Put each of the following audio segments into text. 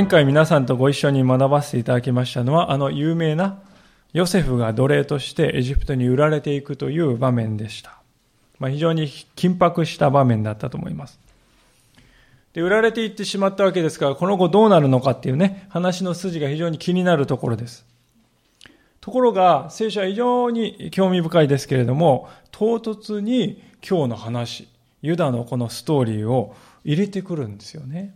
前回皆さんとご一緒に学ばせていただきましたのは、あの有名なヨセフが奴隷としてエジプトに売られていくという場面でした。まあ、非常に緊迫した場面だったと思います。で、売られていってしまったわけですから、この後どうなるのかっていうね、話の筋が非常に気になるところです。ところが、聖書は非常に興味深いですけれども、唐突に今日の話、ユダのこのストーリーを入れてくるんですよね。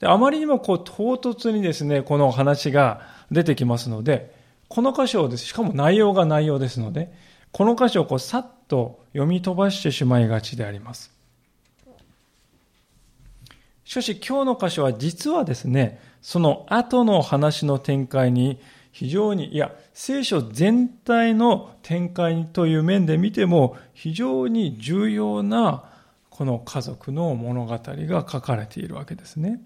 であまりにもこう唐突にですね、この話が出てきますので、この箇所をです、しかも内容が内容ですので、この箇所をこうさっと読み飛ばしてしまいがちであります。しかし今日の箇所は実はですね、その後の話の展開に非常に、いや、聖書全体の展開という面で見ても非常に重要なこの家族の物語が書かれているわけですね。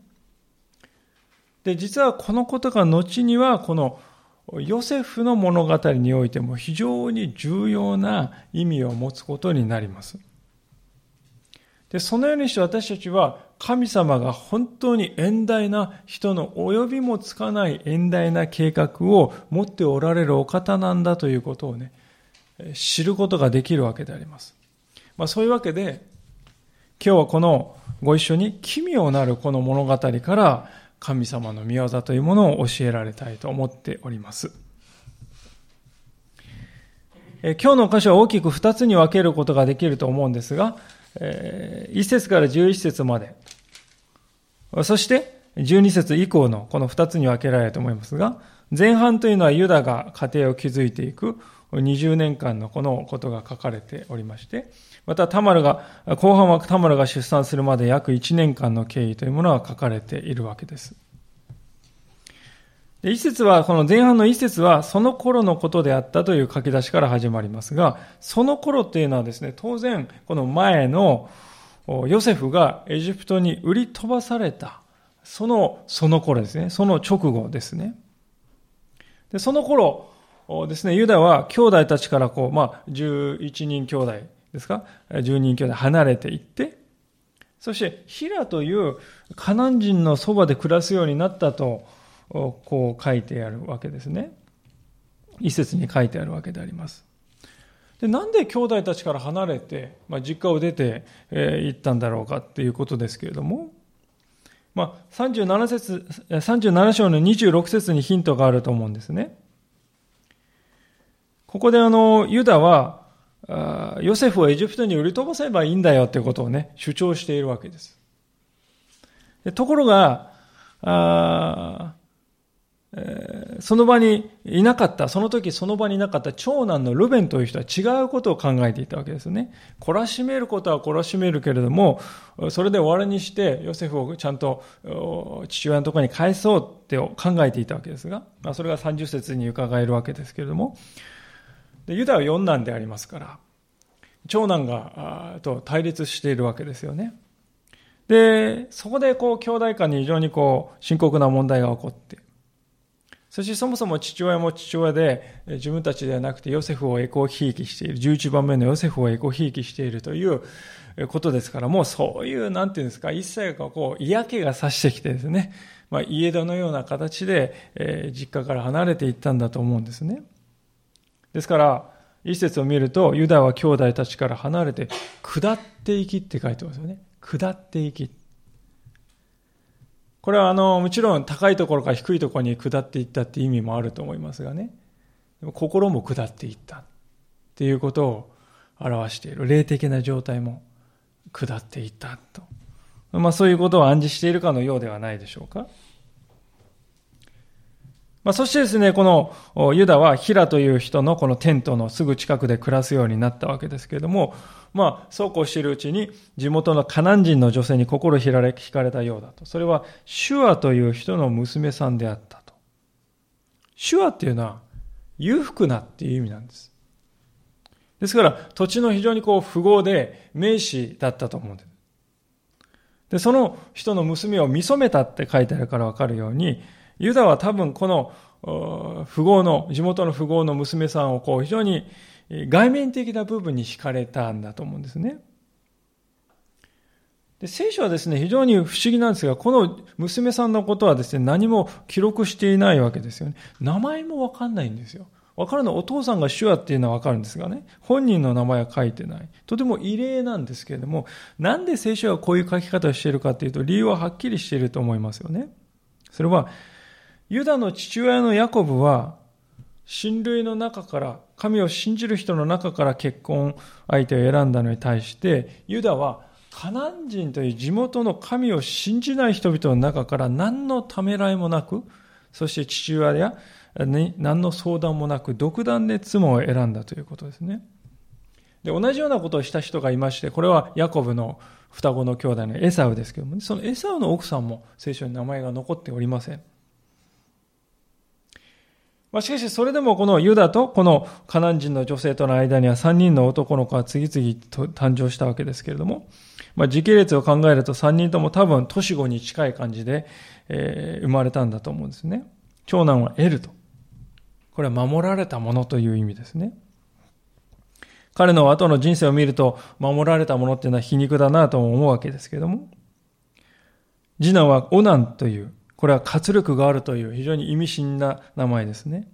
で、実はこのことが後にはこのヨセフの物語においても非常に重要な意味を持つことになります。で、そのようにして私たちは神様が本当に遠大な人の及びもつかない遠大な計画を持っておられるお方なんだということをね、知ることができるわけであります。まあそういうわけで、今日はこのご一緒に奇妙なるこの物語から神様の御業というものを教えられたいと思っております。え今日の箇所は大きく2つに分けることができると思うんですが、え1節から11節まで、そして12節以降のこの2つに分けられると思いますが、前半というのはユダが家庭を築いていく20年間のこのことが書かれておりまして、またタマルが、後半はタマルが出産するまで約1年間の経緯というものが書かれているわけです。で一節は、この前半の一節は、その頃のことであったという書き出しから始まりますが、その頃っていうのはですね、当然、この前のヨセフがエジプトに売り飛ばされた、その、その頃ですね、その直後ですね。で、その頃ですね、ユダは兄弟たちからこう、まあ、11人兄弟ですか？十人兄弟離れていって、そしてヒラというカナン人のそばで暮らすようになったと、こう書いてあるわけですね。一節に書いてあるわけであります。でなんで兄弟たちから離れて、まあ、実家を出て、えー、行ったんだろうかっていうことですけれども、まあ、37, 節37章の26節にヒントがあると思うんですね。ここであの、ユダは、ヨセフをエジプトに売り飛ばせばいいんだよということをね、主張しているわけです。ところが、あ、その場にいなかった、その時その場にいなかった長男のルベンという人は違うことを考えていたわけですね。懲らしめることは懲らしめるけれども、それで終わりにしてヨセフをちゃんと父親のところに返そうって考えていたわけですが、それが30節に伺えるわけですけれども、でユダは四男でありますから、長男がと対立しているわけですよね。で、そこでこう兄弟間に非常にこう深刻な問題が起こって、そしてそもそも父親も父親で自分たちではなくてヨセフをエコひいきしている、11番目のヨセフをエコひいきしているということですから、もうそういう、なんていうんですか、一切がこう嫌気がさしてきてですね、まあ、家出のような形で、えー、実家から離れていったんだと思うんですね。ですから、一節を見ると、ユダは兄弟たちから離れて、下っていきって書いてますよね。下っていき。これはあの、もちろん高いところから低いところに下っていったって意味もあると思いますがね。心も下っていったっていうことを表している。霊的な状態も下っていったと。まあそういうことを暗示しているかのようではないでしょうか。まあ、そしてですね、このユダはヒラという人のこのテントのすぐ近くで暮らすようになったわけですけれども、まあ、そうこうしているうちに地元のカナン人の女性に心惹かれ惹かれたようだと。それはシュアという人の娘さんであったと。シュアっていうのは裕福なっていう意味なんです。ですから土地の非常にこう富豪で名士だったと思うんです。で、その人の娘を見初めたって書いてあるからわかるように、ユダは多分この富豪の、地元の富豪の娘さんをこう非常に外面的な部分に惹かれたんだと思うんですね。で聖書はですね、非常に不思議なんですが、この娘さんのことはですね、何も記録していないわけですよね。名前もわかんないんですよ。わかるのはお父さんが主やっていうのはわかるんですがね、本人の名前は書いてない。とても異例なんですけれども、なんで聖書はこういう書き方をしているかというと、理由ははっきりしていると思いますよね。それは、ユダの父親のヤコブは、親類の中から、神を信じる人の中から結婚相手を選んだのに対して、ユダはカナン人という地元の神を信じない人々の中から何のためらいもなく、そして父親や何の相談もなく独断で妻を選んだということですね。で、同じようなことをした人がいまして、これはヤコブの双子の兄弟のエサウですけども、そのエサウの奥さんも聖書に名前が残っておりません。まあ、しかしそれでもこのユダとこのカナン人の女性との間には3人の男の子が次々と誕生したわけですけれども、まあ、時系列を考えると3人とも多分年子に近い感じで、えー、生まれたんだと思うんですね。長男はエルと。これは守られたものという意味ですね。彼の後の人生を見ると、守られたものっていうのは皮肉だなと思うわけですけれども、次男はオナンという、これは活力があるという非常に意味深な名前ですね。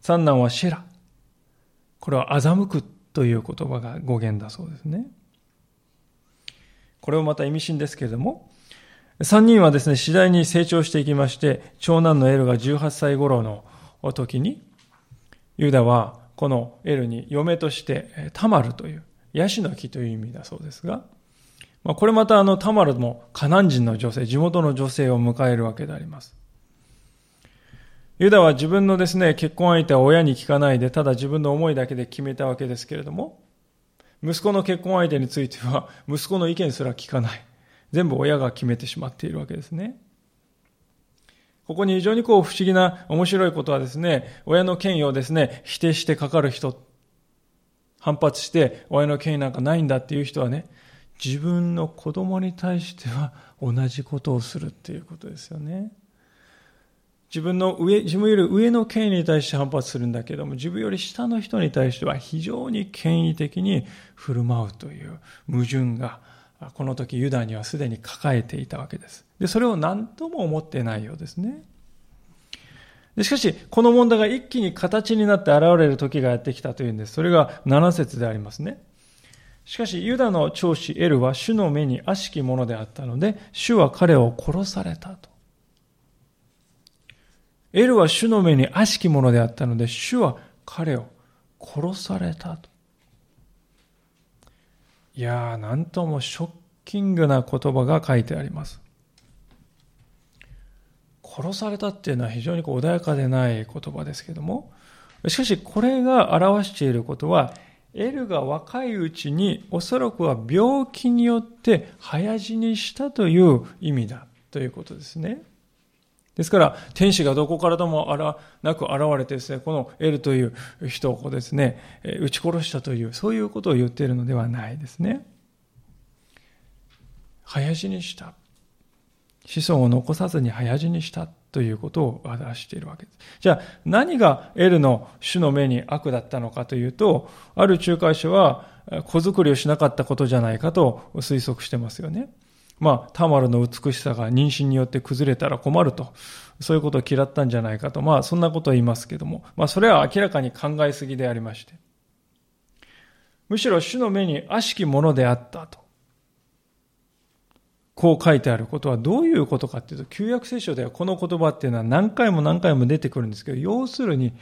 三男はシェラ。これは欺くという言葉が語源だそうですね。これもまた意味深ですけれども、三人はですね、次第に成長していきまして、長男のエルが18歳頃の時に、ユダはこのエルに嫁としてタマルというヤシの木という意味だそうですが、まあ、これまたあのタマルもカナン人の女性、地元の女性を迎えるわけであります。ユダは自分のですね、結婚相手は親に聞かないで、ただ自分の思いだけで決めたわけですけれども、息子の結婚相手については、息子の意見すら聞かない。全部親が決めてしまっているわけですね。ここに非常にこう不思議な面白いことはですね、親の権威をですね、否定してかかる人、反発して親の権威なんかないんだっていう人はね、自分の子供に対しては同じことをするっていうことですよね。自分の上、自分より上の権威に対して反発するんだけども、自分より下の人に対しては非常に権威的に振る舞うという矛盾が、この時ユダにはすでに抱えていたわけです。で、それを何とも思ってないようですね。でしかし、この問題が一気に形になって現れる時がやってきたというんです。それが7節でありますね。しかし、ユダの長子エルは主の目に悪しきものであったので、主は彼を殺されたと。エルは主の目に悪しきものであったので、主は彼を殺されたと。いやー、なんともショッキングな言葉が書いてあります。殺されたっていうのは非常にこう穏やかでない言葉ですけども、しかしこれが表していることは、エルが若いうちにおそらくは病気によって早死にしたという意味だということですね。ですから、天使がどこからともあらなく現れてですね、このエルという人をですね、撃ち殺したという、そういうことを言っているのではないですね。早死にした。子孫を残さずに早死にしたということを表しているわけです。じゃあ、何がエルの主の目に悪だったのかというと、ある仲介者は子作りをしなかったことじゃないかと推測してますよね。まあ、タマルの美しさが妊娠によって崩れたら困ると、そういうことを嫌ったんじゃないかと、まあ、そんなことを言いますけども、まあ、それは明らかに考えすぎでありまして、むしろ主の目に悪しきものであったと、こう書いてあることはどういうことかっていうと、旧約聖書ではこの言葉っていうのは何回も何回も出てくるんですけど、要するに、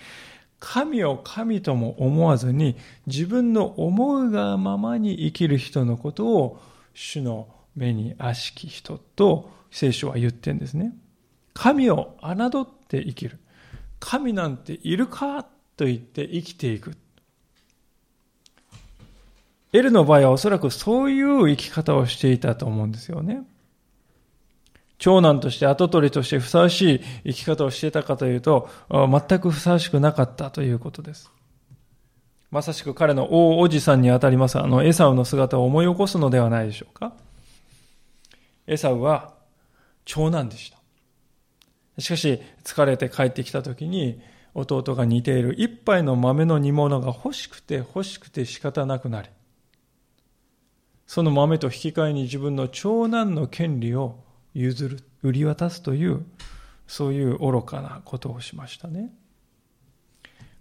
神を神とも思わずに、自分の思うがままに生きる人のことを、主の目に悪しき人と聖書は言ってんですね。神を侮って生きる。神なんているかと言って生きていく。エルの場合はおそらくそういう生き方をしていたと思うんですよね。長男として跡取りとしてふさわしい生き方をしていたかというと、全くふさわしくなかったということです。まさしく彼の大おじさんにあたりますあのエサウの姿を思い起こすのではないでしょうか。エサウは長男でした。しかし、疲れて帰ってきた時に、弟が似ている一杯の豆の煮物が欲しくて欲しくて仕方なくなり、その豆と引き換えに自分の長男の権利を譲る、売り渡すという、そういう愚かなことをしましたね。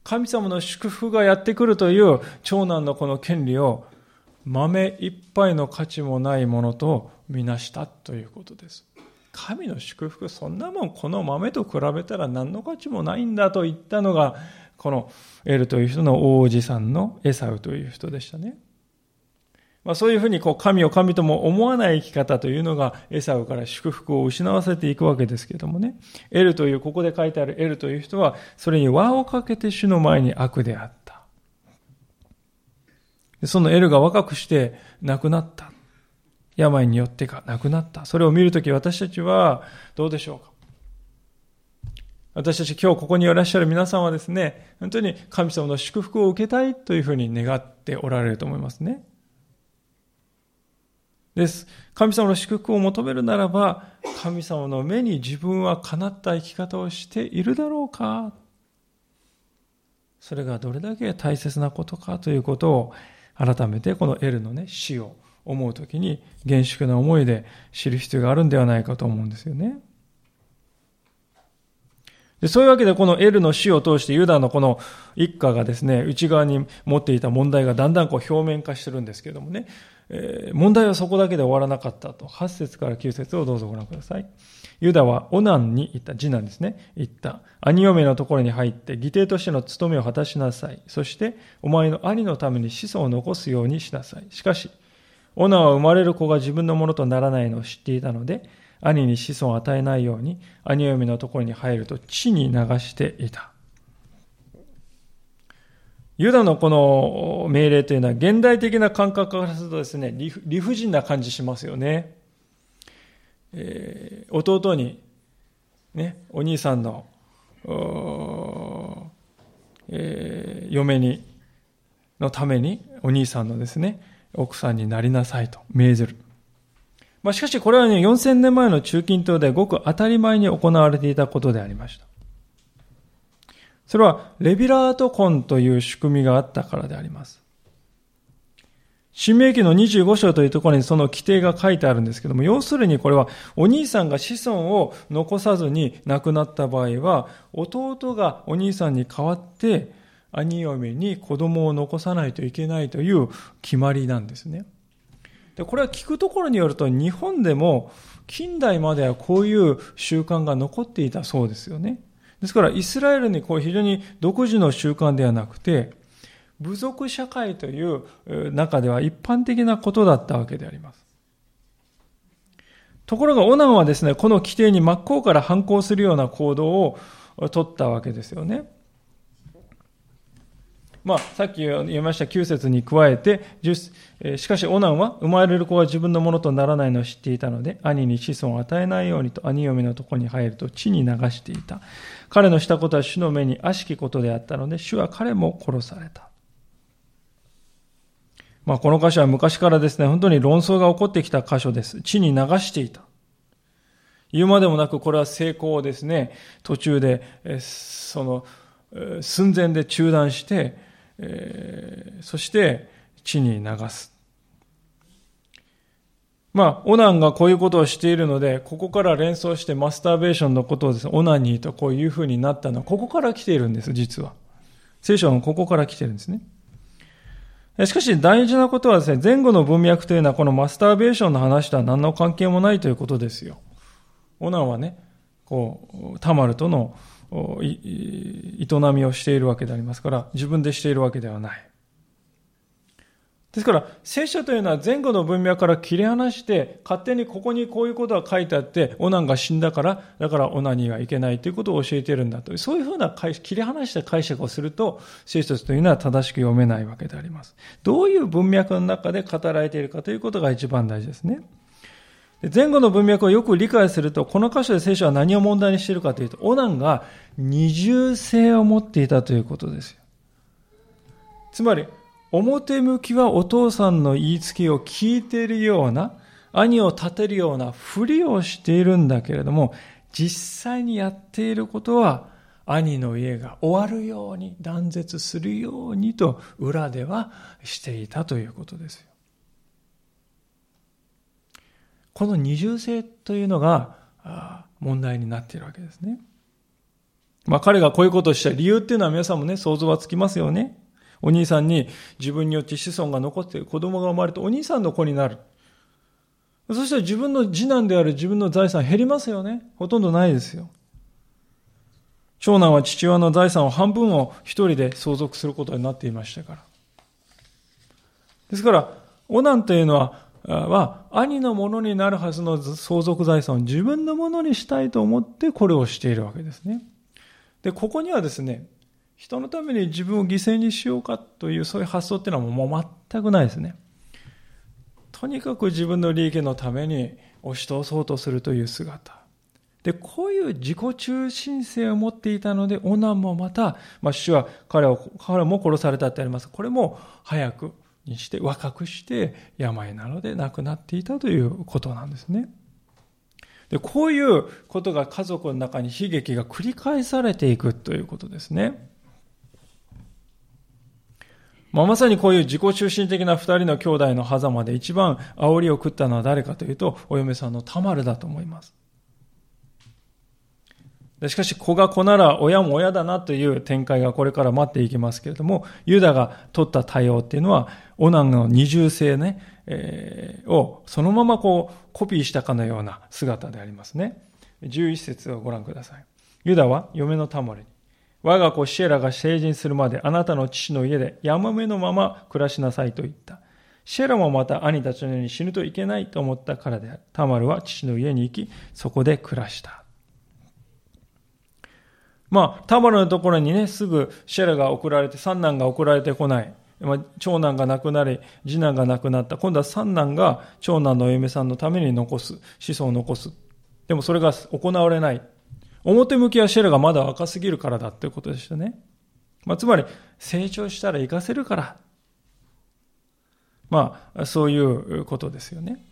神様の祝福がやってくるという長男のこの権利を豆一杯の価値もないものとみなしたということです。神の祝福、そんなもんこの豆と比べたら何の価値もないんだと言ったのが、このエルという人の王子さんのエサウという人でしたね。まあ、そういうふうにこう神を神とも思わない生き方というのがエサウから祝福を失わせていくわけですけどもね。エルという、ここで書いてあるエルという人は、それに輪をかけて主の前に悪であった。そのエルが若くして亡くなった。病によってか亡くなった。それを見るとき私たちはどうでしょうか私たち今日ここにいらっしゃる皆さんはですね、本当に神様の祝福を受けたいというふうに願っておられると思いますね。です。神様の祝福を求めるならば、神様の目に自分は叶った生き方をしているだろうかそれがどれだけ大切なことかということを改めてこのエルのね、死を思うときに厳粛な思いで知る必要があるんではないかと思うんですよね。でそういうわけでこのエルの死を通してユダのこの一家がですね、内側に持っていた問題がだんだんこう表面化してるんですけどもね、えー、問題はそこだけで終わらなかったと。8節から9節をどうぞご覧ください。ユダはオナンに言った、次男ですね。言った。兄嫁のところに入って、義弟としての務めを果たしなさい。そして、お前の兄のために子孫を残すようにしなさい。しかし、オナンは生まれる子が自分のものとならないのを知っていたので、兄に子孫を与えないように、兄嫁のところに入ると地に流していた。ユダのこの命令というのは現代的な感覚からするとですね、理不尽な感じしますよね。えー、弟に、ね、お兄さんの、えー、嫁に、のためにお兄さんのですね、奥さんになりなさいと命ずる。まあ、しかしこれはね、4000年前の中近東でごく当たり前に行われていたことでありました。それはレビラート婚という仕組みがあったからであります。新明記の25章というところにその規定が書いてあるんですけども、要するにこれはお兄さんが子孫を残さずに亡くなった場合は、弟がお兄さんに代わって兄嫁に子供を残さないといけないという決まりなんですね。で、これは聞くところによると日本でも近代まではこういう習慣が残っていたそうですよね。ですから、イスラエルにこう非常に独自の習慣ではなくて、部族社会という中では一般的なことだったわけであります。ところが、オナンはですね、この規定に真っ向から反抗するような行動を取ったわけですよね。まあ、さっき言いました9節に加えて、しかしオナンは生まれる子は自分のものとならないのを知っていたので、兄に子孫を与えないようにと兄嫁のところに入ると地に流していた。彼のしたことは主の目に悪しきことであったので、主は彼も殺された。まあ、この箇所は昔からですね、本当に論争が起こってきた箇所です。地に流していた。言うまでもなく、これは成功をですね、途中で、その、寸前で中断して、そして地に流す。まあ、オナンがこういうことをしているので、ここから連想してマスターベーションのことをですね、オナニーとこういうふうになったのは、ここから来ているんです、実は。聖書はここから来てるんですね。しかし大事なことはですね、前後の文脈というのはこのマスターベーションの話とは何の関係もないということですよ。オナンはね、こう、タマルとの営みをしているわけでありますから、自分でしているわけではない。ですから、聖書というのは前後の文脈から切り離して、勝手にここにこういうことが書いてあって、オナンが死んだから、だからオナニーはいけないということを教えているんだと。そういうふうな切り離した解釈をすると、聖書というのは正しく読めないわけであります。どういう文脈の中で語られているかということが一番大事ですね。前後の文脈をよく理解すると、この箇所で聖書は何を問題にしているかというと、オナンが二重性を持っていたということですよ。つまり、表向きはお父さんの言いつけを聞いているような、兄を立てるようなふりをしているんだけれども、実際にやっていることは、兄の家が終わるように、断絶するようにと裏ではしていたということですよ。この二重性というのが問題になっているわけですね。まあ彼がこういうことをした理由っていうのは皆さんもね、想像はつきますよね。お兄さんに自分によって子孫が残って子供が生まれてお兄さんの子になる。そしたら自分の次男である自分の財産減りますよね。ほとんどないですよ。長男は父親の財産を半分を一人で相続することになっていましたから。ですから、オナンというのは、は兄のものになるはずの相続財産を自分のものにしたいと思ってこれをしているわけですね。で、ここにはですね、人のために自分を犠牲にしようかというそういう発想っていうのはもう全くないですね。とにかく自分の利益のために押し通そうとするという姿。で、こういう自己中心性を持っていたので、オナンもまた、まあ、主は彼を、彼も殺されたってあります。これも早くにして、若くして病なので亡くなっていたということなんですね。で、こういうことが家族の中に悲劇が繰り返されていくということですね。まあ、まさにこういう自己中心的な二人の兄弟の狭間で一番煽りを食ったのは誰かというと、お嫁さんのタマルだと思います。しかし、子が子なら親も親だなという展開がこれから待っていきますけれども、ユダが取った対応っていうのは、オナンの二重性ね、えー、をそのままこうコピーしたかのような姿でありますね。11節をご覧ください。ユダは嫁のタモリに、我が子シエラが成人するまであなたの父の家で山目のまま暮らしなさいと言った。シエラもまた兄たちのように死ぬといけないと思ったからである。タマルは父の家に行き、そこで暮らした。まあ、タマルのところにね、すぐシェラが送られて、三男が送られてこない。まあ、長男が亡くなり、次男が亡くなった。今度は三男が長男のお嫁さんのために残す。子孫を残す。でもそれが行われない。表向きはシェラがまだ若すぎるからだということでしたね。まあ、つまり、成長したら活かせるから。まあ、そういうことですよね。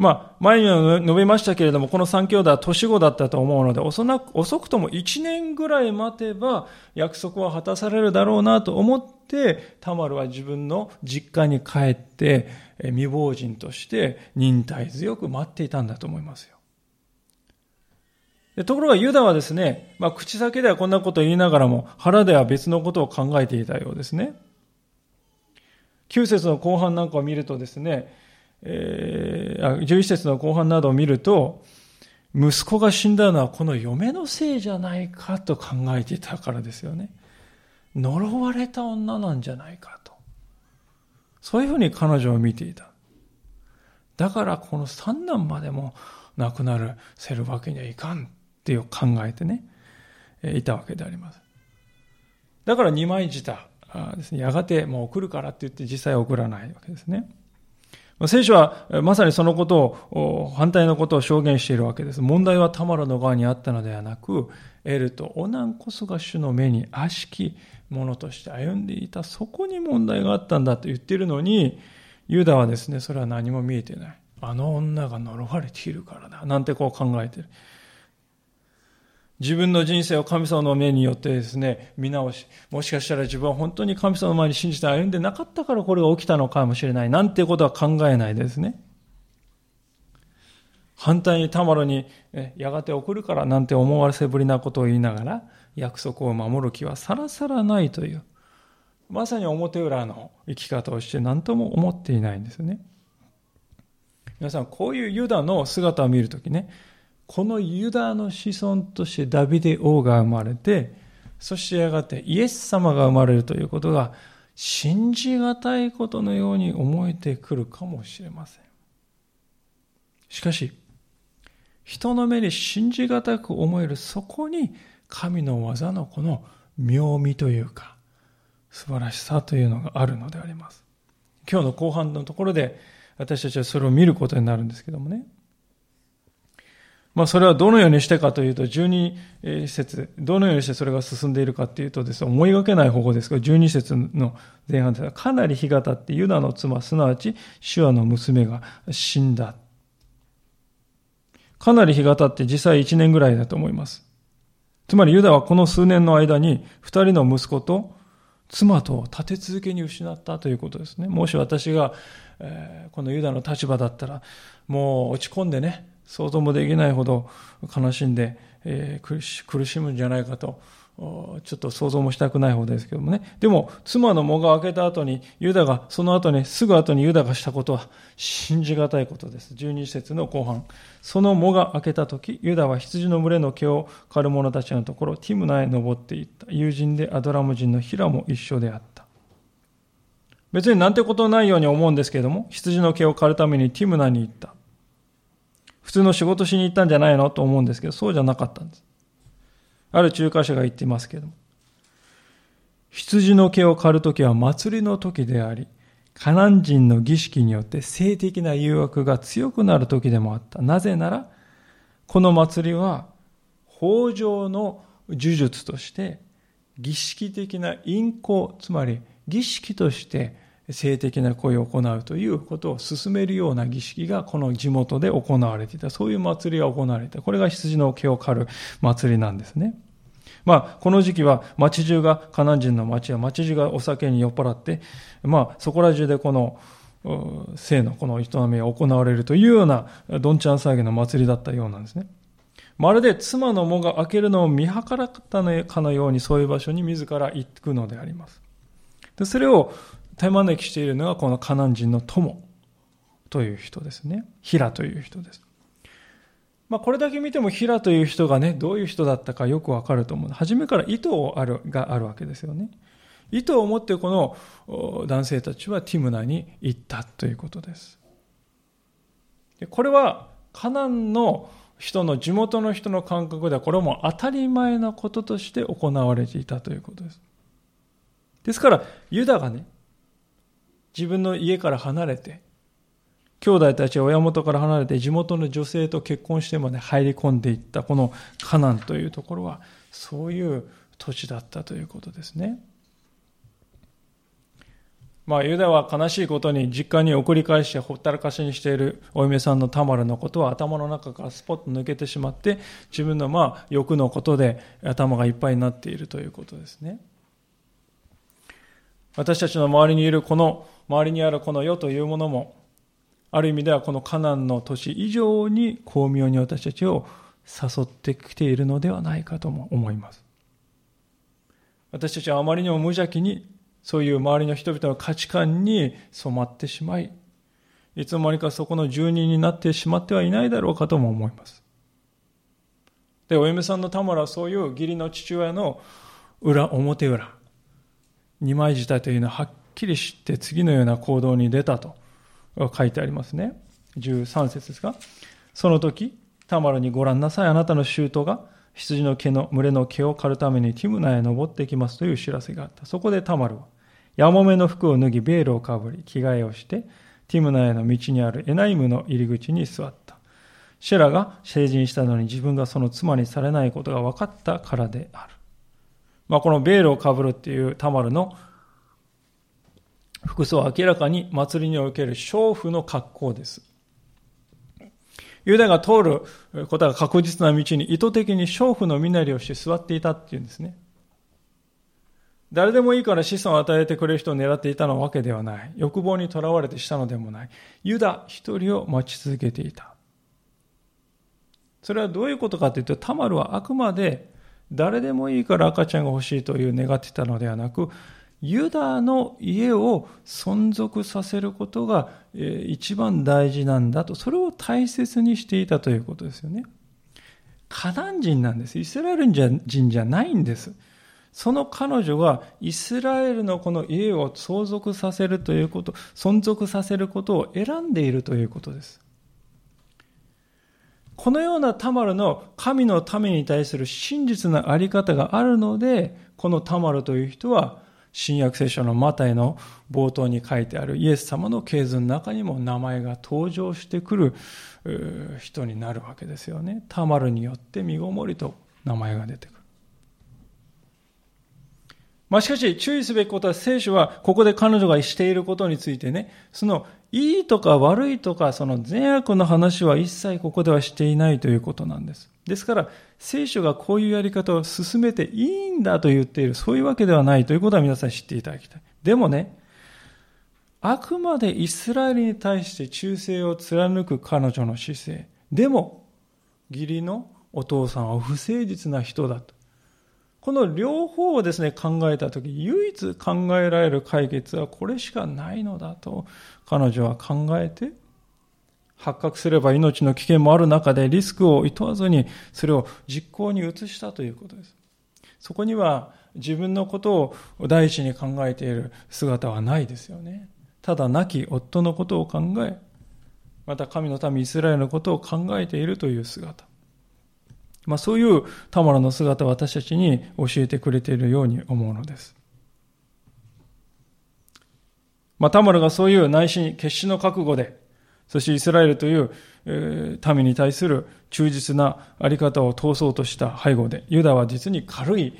まあ、前には述べましたけれども、この三兄弟は年子だったと思うので、遅くとも1年ぐらい待てば約束は果たされるだろうなと思って、タマルは自分の実家に帰って、未亡人として忍耐強く待っていたんだと思いますよ。ところがユダはですね、まあ、口先ではこんなことを言いながらも、腹では別のことを考えていたようですね。9節の後半なんかを見るとですね、えー、11節の後半などを見ると、息子が死んだのはこの嫁のせいじゃないかと考えていたからですよね。呪われた女なんじゃないかと。そういうふうに彼女を見ていた。だからこの三男までも亡くなるせるわけにはいかんっていう考えてね、いたわけであります。だから二枚舌ですね、やがてもう送るからって言って実際送らないわけですね。聖書はまさにそのことを、反対のことを証言しているわけです。問題はタマラの側にあったのではなく、エルとオナンこそが主の目に悪しきものとして歩んでいた、そこに問題があったんだと言っているのに、ユダはですね、それは何も見えてない。あの女が呪われているからだ。なんてこう考えている。自分の人生を神様の目によってですね、見直し、もしかしたら自分は本当に神様の前に信じて歩んでなかったからこれが起きたのかもしれない、なんてことは考えないですね。反対にタマロにやがて送るからなんて思わせぶりなことを言いながら、約束を守る気はさらさらないという、まさに表裏の生き方をして何とも思っていないんですね。皆さん、こういうユダの姿を見るときね、このユダの子孫としてダビデ王が生まれて、そしてやがてイエス様が生まれるということが信じがたいことのように思えてくるかもしれません。しかし、人の目に信じがたく思えるそこに神の技のこの妙味というか素晴らしさというのがあるのであります。今日の後半のところで私たちはそれを見ることになるんですけどもね。まあ、それはどのようにしてかというと、12節、どのようにしてそれが進んでいるかというとですね、思いがけない方法ですが、12節の前半ですが、かなり日が経ってユダの妻、すなわちシュアの娘が死んだ。かなり日が経って実際1年ぐらいだと思います。つまりユダはこの数年の間に2人の息子と妻と立て続けに失ったということですね。もし私が、えー、このユダの立場だったら、もう落ち込んでね、想像もできないほど悲しんで、えー、苦しむんじゃないかと、ちょっと想像もしたくない方ですけどもね。でも、妻の藻が開けた後に、ユダが、その後に、すぐ後にユダがしたことは、信じがたいことです。12節の後半。その藻が開けた時、ユダは羊の群れの毛を刈る者たちのところ、ティムナへ登っていった。友人でアドラム人のヒラも一緒であった。別になんてことないように思うんですけれども、羊の毛を刈るためにティムナに行った。普通の仕事しに行ったんじゃないの？と思うんですけど、そうじゃなかったんです。ある中華者が言っていますけども、羊の毛を刈るときは祭りの時であり、カナン人の儀式によって性的な誘惑が強くなる時でもあった。なぜなら、この祭りは、法上の呪術として、儀式的な陰行、つまり儀式として性的な行為を行うということを進めるような儀式がこの地元で行われていた。そういう祭りが行われていた。これが羊の毛を刈る祭りなんですね。まあ、この時期は町中が、カナン人の町や町中がお酒に酔っ払って、まあ、そこら中でこの、性のこの営みが行われるというような、どんちゃん騒ぎの祭りだったようなんですね。まるで妻の藻が開けるのを見計らったかのようにそういう場所に自ら行くのであります。でそれを手招きしているのがこのカナン人の友という人ですね。ヒラという人です。まあ、これだけ見てもヒラという人がね、どういう人だったかよくわかると思う。初めから意図あるがあるわけですよね。意図を持ってこの男性たちはティムナに行ったということです。これはカナンの人の地元の人の感覚ではこれはもう当たり前のこととして行われていたということです。ですから、ユダがね、自分の家から離れて、兄弟たちは親元から離れて地元の女性と結婚してまで入り込んでいったこのカナンというところはそういう土地だったということですね。まあ、ユダは悲しいことに実家に送り返してほったらかしにしているお嫁さんのタマルのことは頭の中からスポッと抜けてしまって自分のまあ欲のことで頭がいっぱいになっているということですね。私たちの周りにいるこの周りにあるこの世というものも、ある意味ではこのカナンの都市以上に巧妙に私たちを誘ってきているのではないかとも思います。私たちはあまりにも無邪気にそういう周りの人々の価値観に染まってしまい、いつの間にかそこの住人になってしまってはいないだろうかとも思います。で、お嫁さんの田村はそういう義理の父親の裏、表裏、二枚舌というのははっきり知って次のような行動に出たと書いてありますね。13節ですか。その時、タマルにご覧なさい。あなたの舅が羊の毛の群れの毛を刈るためにティムナへ登ってきますという知らせがあった。そこでタマルは、ヤモメの服を脱ぎ、ベールをかぶり、着替えをして、ティムナへの道にあるエナイムの入り口に座った。シェラが成人したのに自分がその妻にされないことが分かったからである。まあ、このベールをかぶるっていうタマルの服装は明らかに祭りにおける娼婦の格好です。ユダが通ることが確実な道に意図的に娼婦の身なりをして座っていたっていうんですね。誰でもいいから子孫を与えてくれる人を狙っていたのわけではない。欲望にとらわれてしたのでもない。ユダ一人を待ち続けていた。それはどういうことかというと、タマルはあくまで誰でもいいから赤ちゃんが欲しいという願っていたのではなく、ユダの家を存続させることが一番大事なんだと、それを大切にしていたということですよね。カナン人なんです。イスラエル人じゃないんです。その彼女がイスラエルのこの家を相続させるということ、存続させることを選んでいるということです。このようなタマルの神の民に対する真実なあり方があるので、このタマルという人は新約聖書のマタイの冒頭に書いてあるイエス様の系図の中にも名前が登場してくる人になるわけですよね。タマルによって身ごもりと名前が出てくる。まあしかし注意すべきことは聖書はここで彼女がしていることについてね、そのいいとか悪いとかその善悪の話は一切ここではしていないということなんです。ですから聖書がこういうやり方を進めていいんだと言っている、そういうわけではないということは皆さん知っていただきたい。でもね、あくまでイスラエルに対して忠誠を貫く彼女の姿勢。でも、義理のお父さんは不誠実な人だと。この両方をですね、考えたとき、唯一考えられる解決はこれしかないのだと、彼女は考えて、発覚すれば命の危険もある中でリスクを厭わずに、それを実行に移したということです。そこには自分のことを第一に考えている姿はないですよね。ただ亡き夫のことを考え、また神の民イスラエルのことを考えているという姿。まあ、そういうタマラの姿を私たちに教えてくれているように思うのです。まあ、タマラがそういう内心、決死の覚悟で、そしてイスラエルという、民に対する忠実なあり方を通そうとした背後で、ユダは実に軽い、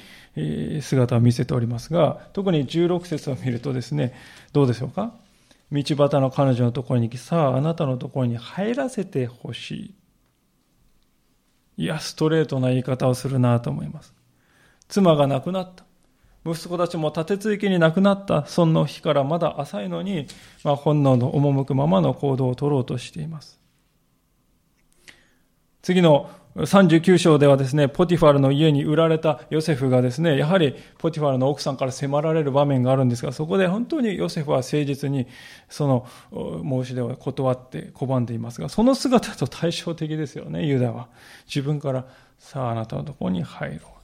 姿を見せておりますが、特に16節を見るとですね、どうでしょうか？道端の彼女のところに来、さああなたのところに入らせてほしい。いや、ストレートな言い方をするなと思います。妻が亡くなった。息子たちも立て続けに亡くなったその日からまだ浅いのに、まあ、本能の赴くままの行動を取ろうとしています。次の39章ではですね、ポティファルの家に売られたヨセフがですね、やはりポティファルの奥さんから迫られる場面があるんですが、そこで本当にヨセフは誠実にその申し出を断って拒んでいますが、その姿と対照的ですよね、ユダは。自分から、さああなたのところに入ろう。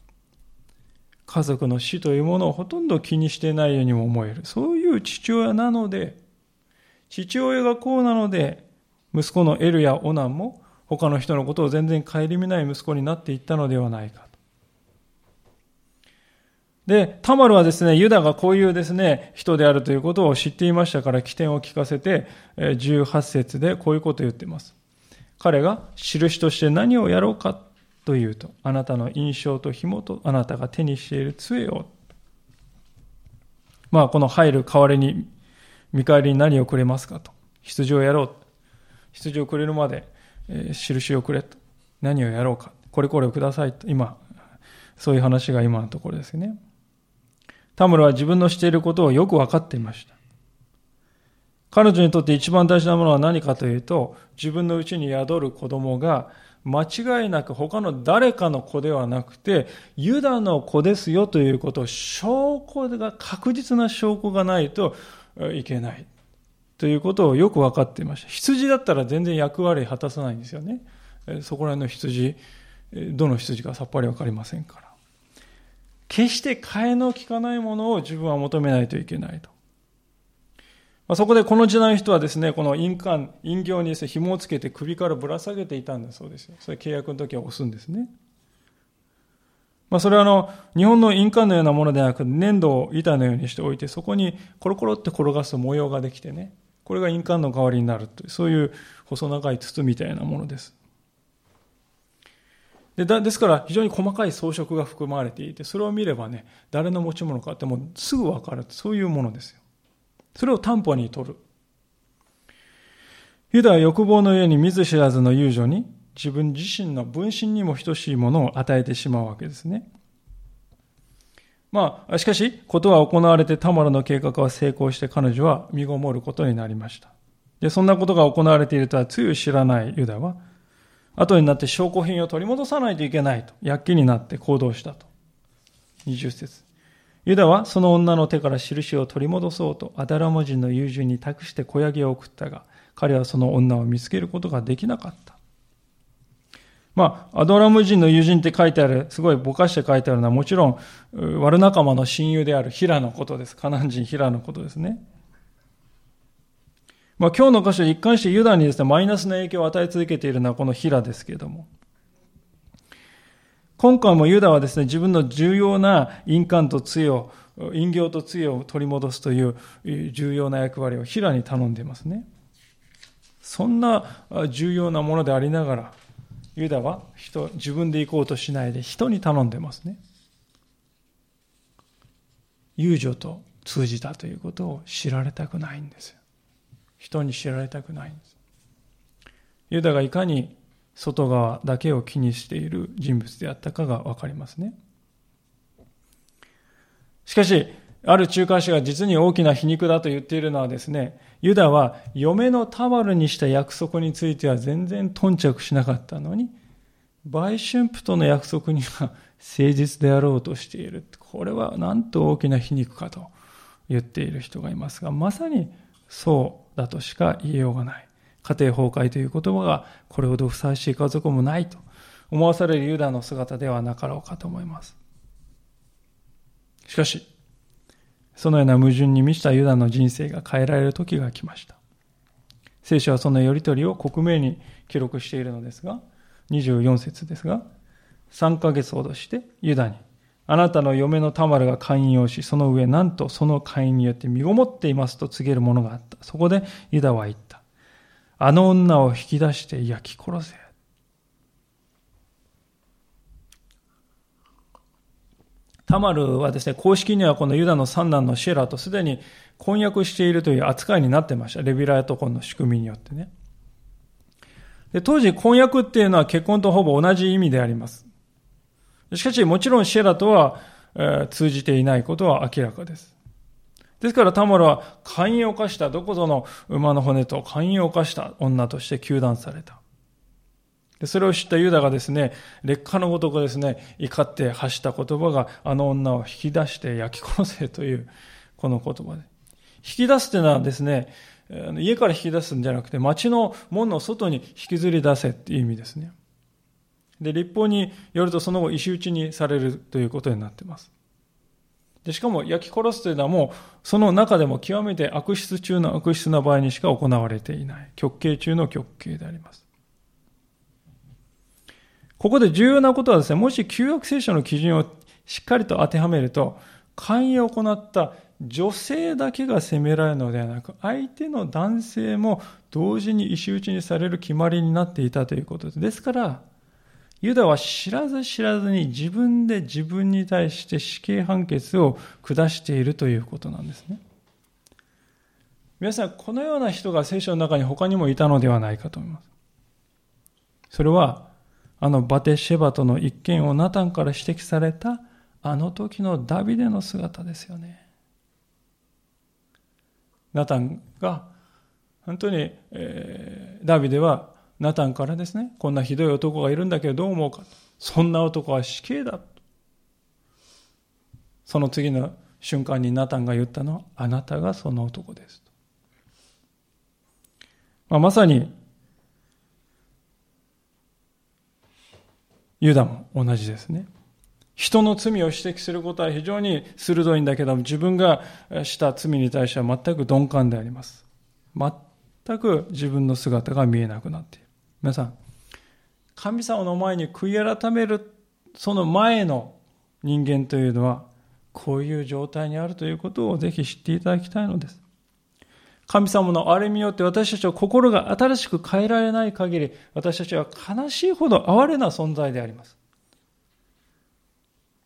家族の死というものをほとんど気にしてないようにも思える。そういう父親なので、父親がこうなので、息子のエルやオナンも他の人のことを全然顧みない息子になっていったのではないかと。で、タマルはですね、ユダがこういうですね、人であるということを知っていましたから起点を聞かせて、18節でこういうことを言っています。彼が印として何をやろうかというと、あなたの印象と紐とあなたが手にしている杖を。まあ、この入る代わりに、見返りに何をくれますかと。羊をやろう。羊をくれるまでえ、印をくれと。何をやろうか。これこれをくださいと。今、そういう話が今のところですね。タムルは自分のしていることをよく分かっていました。彼女にとって一番大事なものは何かというと、自分のうちに宿る子供が間違いなく他の誰かの子ではなくて、ユダの子ですよということを証拠が、確実な証拠がないといけない。ということをよく分かっていました。羊だったら全然役割果たさないんですよね。そこら辺の羊、どの羊かさっぱり分かりませんから。決して替えの利かないものを自分は求めないといけないと。まあ、そこでこの時代の人はですね、この印鑑、印形にですね、紐をつけて首からぶら下げていたんだそうですよ。それ契約の時は押すんですね。まあ、それはあの、日本の印鑑のようなものではなく、粘土を板のようにしておいて、そこにコロコロって転がす模様ができてね、これが印鑑の代わりになるという、そういう細長い筒みたいなものです。でですから非常に細かい装飾が含まれていて、それを見ればね、誰の持ち物かってもうすぐわかる。そういうものですよ。それを担保に取る。ユダは欲望の上に見ず知らずの遊女に自分自身の分身にも等しいものを与えてしまうわけですね。まあ、しかし、ことは行われてタマラの計画は成功して彼女は身ごもることになりました。で、そんなことが行われているとはつゆ知らないユダは、後になって証拠品を取り戻さないといけないと、躍起になって行動したと。20節ユダはその女の手から印を取り戻そうと、アダラモ人の友人に託して小ヤギを送ったが、彼はその女を見つけることができなかった。まあ、アドラム人の友人って書いてある、すごいぼかして書いてあるのはもちろん、悪仲間の親友であるヒラのことです。カナン人ヒラのことですね。まあ、今日の箇所一貫してユダにですね、マイナスな影響を与え続けているのはこのヒラですけれども。今回もユダはですね、自分の重要な印鑑と杖を、印形と杖を取り戻すという重要な役割をヒラに頼んでいますね。そんな重要なものでありながら、ユダは人、自分で行こうとしないで人に頼んでますね。友情と通じたということを知られたくないんです。人に知られたくないんです。ユダがいかに外側だけを気にしている人物であったかがわかりますね。しかし、ある中華士が実に大きな皮肉だと言っているのはですね、ユダは嫁のタバルにした約束については全然頓着しなかったのに、売春婦との約束には誠実であろうとしている。これはなんと大きな皮肉かと言っている人がいますが、まさにそうだとしか言いようがない。家庭崩壊という言葉がこれほどふさわしい家族もないと思わされるユダの姿ではなかろうかと思います。しかし、そのような矛盾に満ちたユダの人生が変えられる時が来ました。聖書はそのやりとりを克明に記録しているのですが、24節ですが、3ヶ月ほどしてユダに、あなたの嫁のタマルが会員をし、その上、なんとその会員によって身ごもっていますと告げるものがあった。そこでユダは言った。あの女を引き出して焼き殺せ。タマルはですね、公式にはこのユダの三男のシェラとすでに婚約しているという扱いになってました。レビラヤト婚の仕組みによってね。で当時婚約っていうのは結婚とほぼ同じ意味であります。しかしもちろんシェラとは、えー、通じていないことは明らかです。ですからタマルは寛容を犯したどこぞの馬の骨と寛容を犯した女として糾弾された。でそれを知ったユダがですね、劣化のごとくですね、怒って発した言葉があの女を引き出して焼き殺せというこの言葉で。引き出すというのはですね、家から引き出すんじゃなくて、町の門の外に引きずり出せっていう意味ですね。で、立法によるとその後石打ちにされるということになっています。で、しかも焼き殺すというのはもう、その中でも極めて悪質中の悪質な場合にしか行われていない。極刑中の極刑であります。ここで重要なことはですね、もし旧約聖書の基準をしっかりと当てはめると、寛容を行った女性だけが責められるのではなく、相手の男性も同時に石打ちにされる決まりになっていたということです。ですから、ユダは知らず知らずに自分で自分に対して死刑判決を下しているということなんですね。皆さん、このような人が聖書の中に他にもいたのではないかと思います。それは、あのバテシェバとの一件をナタンから指摘されたあの時のダビデの姿ですよね。ナタンが、本当に、えー、ダビデはナタンからですね、こんなひどい男がいるんだけどどう思うか。そんな男は死刑だ。その次の瞬間にナタンが言ったのは、あなたがその男ですまあ、まさに、ユダも同じですね。人の罪を指摘することは非常に鋭いんだけども、自分がした罪に対しては全く鈍感であります。全く自分の姿が見えなくなっている。皆さん、神様の前に悔い改める、その前の人間というのは、こういう状態にあるということをぜひ知っていただきたいのです。神様のあれによって私たちは心が新しく変えられない限り、私たちは悲しいほど哀れな存在であります。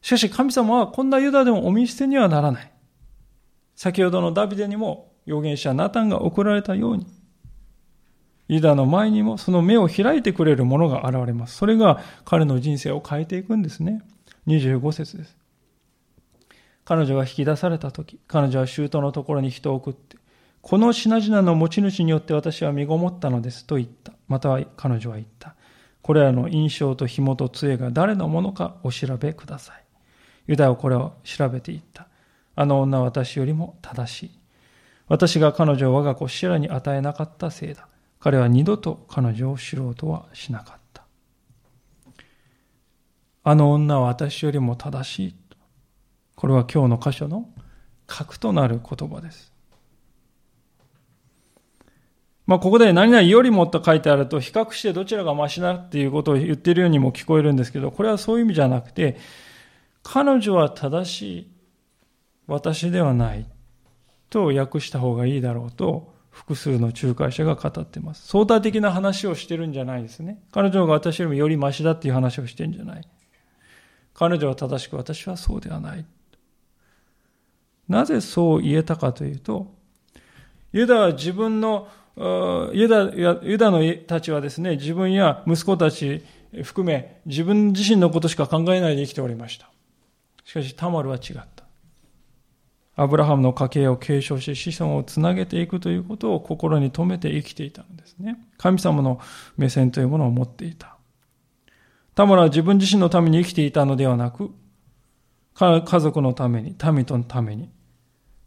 しかし神様はこんなユダでもお見捨てにはならない。先ほどのダビデにも預言者ナタンが送られたように、ユダの前にもその目を開いてくれるものが現れます。それが彼の人生を変えていくんですね。25節です。彼女が引き出された時、彼女は舅のところに人を送って、この品々の持ち主によって私は身ごもったのですと言った。または彼女は言った。これらの印象と紐と杖が誰のものかお調べください。ユダはこれを調べていった。あの女は私よりも正しい。私が彼女を我が子シラに与えなかったせいだ。彼は二度と彼女を知ろうとはしなかった。あの女は私よりも正しい。これは今日の箇所の核となる言葉です。まあ、ここで何々よりもと書いてあると、比較してどちらがマシだっていうことを言ってるようにも聞こえるんですけど、これはそういう意味じゃなくて、彼女は正しい、私ではないと訳した方がいいだろうと複数の仲介者が語っています。相対的な話をしてるんじゃないですね。彼女が私よりもよりマシだっていう話をしてるんじゃない。彼女は正しく私はそうではない。なぜそう言えたかというと、ユダは自分の、ユダユダのたちはですね、自分や息子たち含め、自分自身のことしか考えないで生きておりました。しかし、タマルは違った。アブラハムの家系を継承し子孫をつなげていくということを心に留めて生きていたのですね。神様の目線というものを持っていた。タマラは自分自身のために生きていたのではなく、家族のために、民とのために、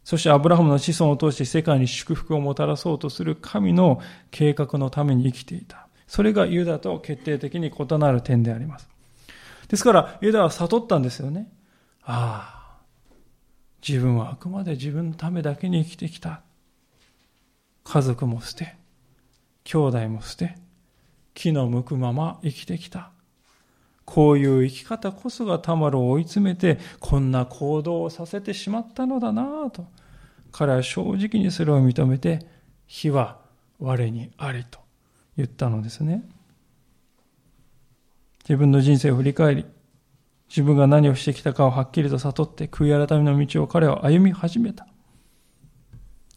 そしてアブラハムの子孫を通して世界に祝福をもたらそうとする神の計画のために生きていた。それがユダと決定的に異なる点であります。ですから、ユダは悟ったんですよね。ああ、自分はあくまで自分のためだけに生きてきた。家族も捨て、兄弟も捨て、気の向くまま生きてきた。こういう生き方こそがタマルを追い詰めて、こんな行動をさせてしまったのだなぁと。彼は正直にそれを認めて、火は我にありと言ったのですね。自分の人生を振り返り、自分が何をしてきたかをはっきりと悟って、悔い改めの道を彼は歩み始めた。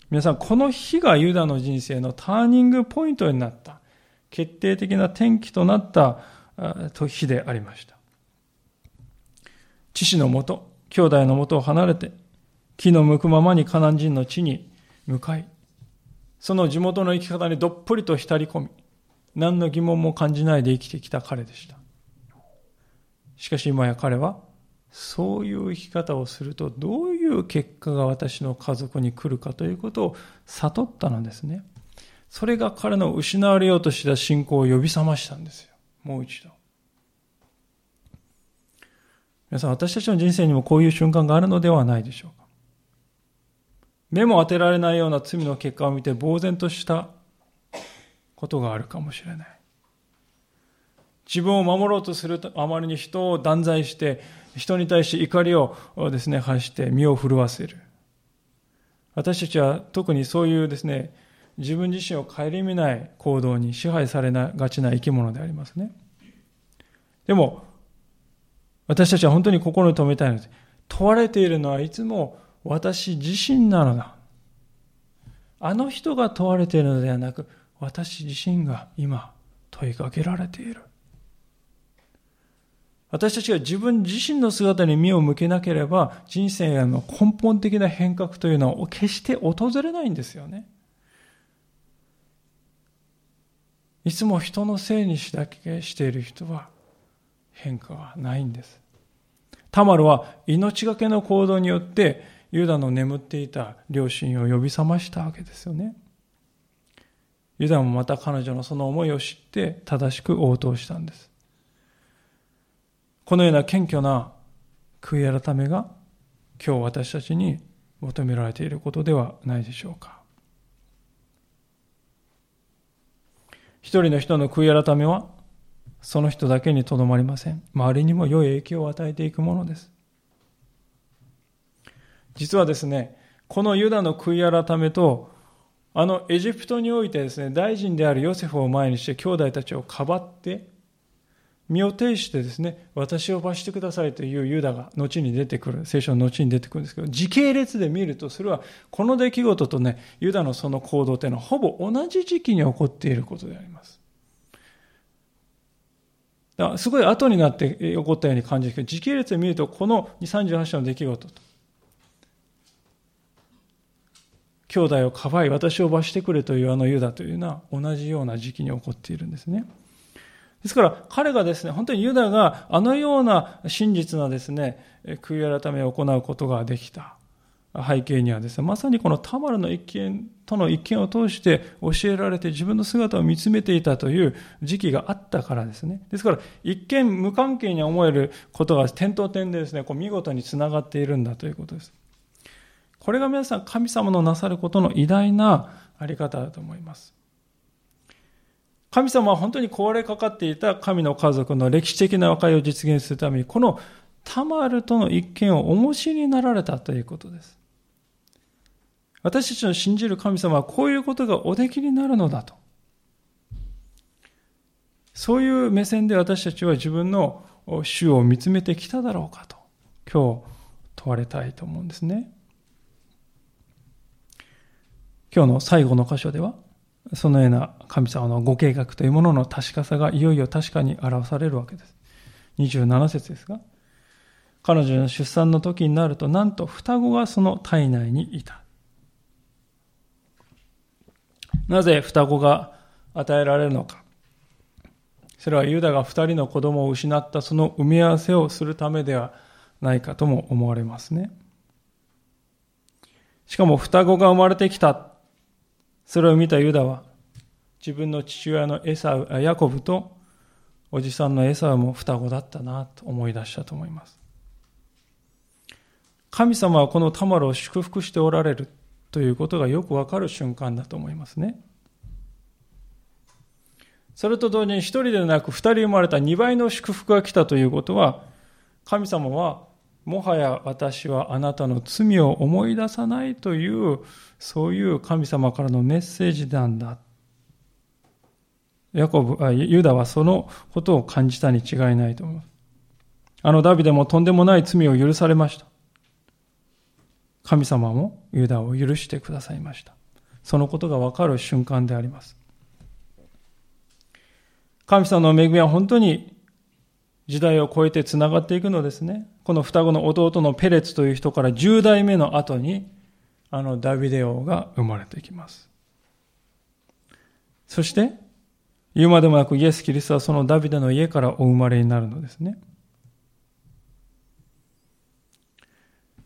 皆さん、この日がユダの人生のターニングポイントになった、決定的な転機となった日でありました。父のもと、兄弟のもとを離れて、木の向くままにカナン人の地に向かい、その地元の生き方にどっぷりと浸り込み、何の疑問も感じないで生きてきた彼でした。しかし今や彼は、そういう生き方をするとどういう結果が私の家族に来るかということを悟ったのですね。それが彼の失われようとした信仰を呼び覚ましたんですよ。もう一度。皆さん、私たちの人生にもこういう瞬間があるのではないでしょうか。目も当てられないような罪の結果を見て呆然としたことがあるかもしれない。自分を守ろうとするあまりに人を断罪して、人に対して怒りをですね、発して身を震わせる。私たちは特にそういうですね、自分自身を顧みない行動に支配されがちな生き物でありますね。でも、私たちは本当に心に留めたいのです。問われているのはいつも私自身なのだ。あの人が問われているのではなく、私自身が今問いかけられている。私たちが自分自身の姿に目を向けなければ、人生への根本的な変革というのは決して訪れないんですよね。いつも人のせいにしだけしている人は変化はないんです。タマルは命がけの行動によってユダの眠っていた両親を呼び覚ましたわけですよね。ユダもまた彼女のその思いを知って正しく応答したんです。このような謙虚な悔い改めが今日私たちに求められていることではないでしょうか。一人の人の悔い改めは、その人だけにとどまりません。周りにも良い影響を与えていくものです。実はですね、このユダの悔い改めと、あのエジプトにおいてですね、大臣であるヨセフを前にして兄弟たちをかばって、身を挺してですね、私を罰してくださいというユダが後に出てくる、聖書の後に出てくるんですけど、時系列で見ると、それはこの出来事とね、ユダのその行動というのはほぼ同じ時期に起こっていることであります。だからすごい後になって起こったように感じるけど、時系列で見ると、この38章の出来事と、兄弟をかばい私を罰してくれというあのユダというのは同じような時期に起こっているんですね。ですから彼がですね、本当にユダがあのような真実なですね、悔い改めを行うことができた背景にはですね、まさにこのタマルの一見との一見を通して教えられて自分の姿を見つめていたという時期があったからですね。ですから一見無関係に思えることが点と点でですね、こう見事につながっているんだということです。これが皆さん神様のなさることの偉大なあり方だと思います。神様は本当に壊れかかっていた神の家族の歴史的な和解を実現するために、このタマルとの一見をお持ちになられたということです。私たちの信じる神様はこういうことがおできになるのだと。そういう目線で私たちは自分の主を見つめてきただろうかと、今日問われたいと思うんですね。今日の最後の箇所では、そのような神様のご計画というものの確かさがいよいよ確かに表されるわけです。27節ですが、彼女の出産の時になると、なんと双子がその体内にいた。なぜ双子が与えられるのか。それはユダが二人の子供を失ったその埋め合わせをするためではないかとも思われますね。しかも双子が生まれてきた。それを見たユダは、自分の父親のエサウ、ヤコブと、おじさんのエサウも双子だったなと思い出したと思います。神様はこのタマルを祝福しておられるということがよくわかる瞬間だと思いますね。それと同時に一人でなく二人生まれた二倍の祝福が来たということは、神様はもはや私はあなたの罪を思い出さないという、そういう神様からのメッセージなんだ。ヤコブ、あユダはそのことを感じたに違いないと思います。あのダビデもとんでもない罪を許されました。神様もユダを許してくださいました。そのことがわかる瞬間であります。神様の恵みは本当に時代を超えて繋がっていくのですね。この双子の弟のペレツという人から10代目の後に、あのダビデ王が生まれていきます。そして、言うまでもなくイエス・キリストはそのダビデの家からお生まれになるのですね。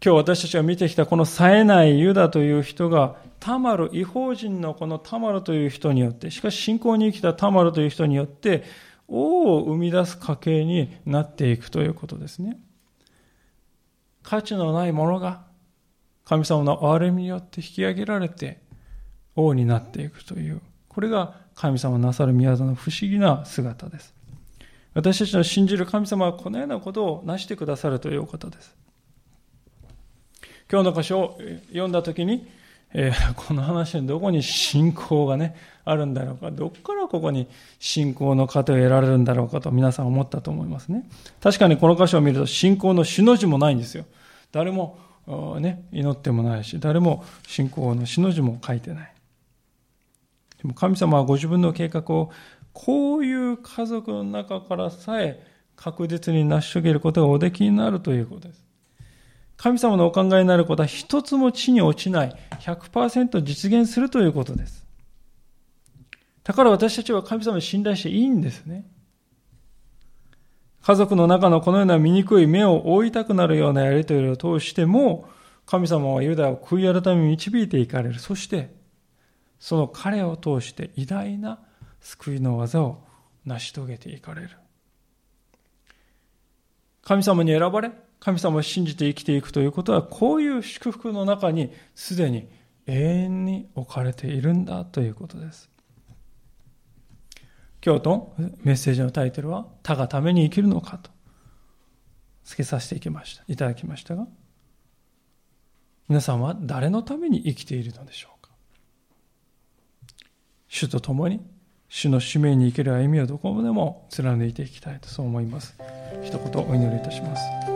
今日私たちが見てきたこの冴えないユダという人が、タマル、違法人のこのタマルという人によって、しかし信仰に生きたタマルという人によって、王を生み出す家系になっていくということですね。価値のないものが神様の憐れみによって引き上げられて王になっていくという、これが神様なさる宮座の不思議な姿です。私たちの信じる神様はこのようなことを成してくださるということです。今日の箇所を読んだときに、えー、この話にどこに信仰がね、あるんだろうか、どこからここに信仰の糧を得られるんだろうかと皆さん思ったと思いますね。確かにこの箇所を見ると信仰の死の字もないんですよ。誰も、ね、祈ってもないし、誰も信仰の死の字も書いてない。でも神様はご自分の計画をこういう家族の中からさえ確実に成し遂げることがおできになるということです。神様のお考えになることは一つも地に落ちない100%実現するということです。だから私たちは神様に信頼していいんですね。家族の中のこのような醜い目を覆いたくなるようなやりとりを通しても、神様はユダを悔い改め導いていかれる。そして、その彼を通して偉大な救いの技を成し遂げていかれる。神様に選ばれ、神様を信じて生きていくということは、こういう祝福の中にすでに永遠に置かれているんだということです。今日とメッセージのタイトルは、他がために生きるのか？と付けさせていきました。いただきましたが、皆さんは誰のために生きているのでしょうか？主と共に主の使命に生きる歩みをどこまでも貫いていきたいとそう思います。一言お祈りいたします。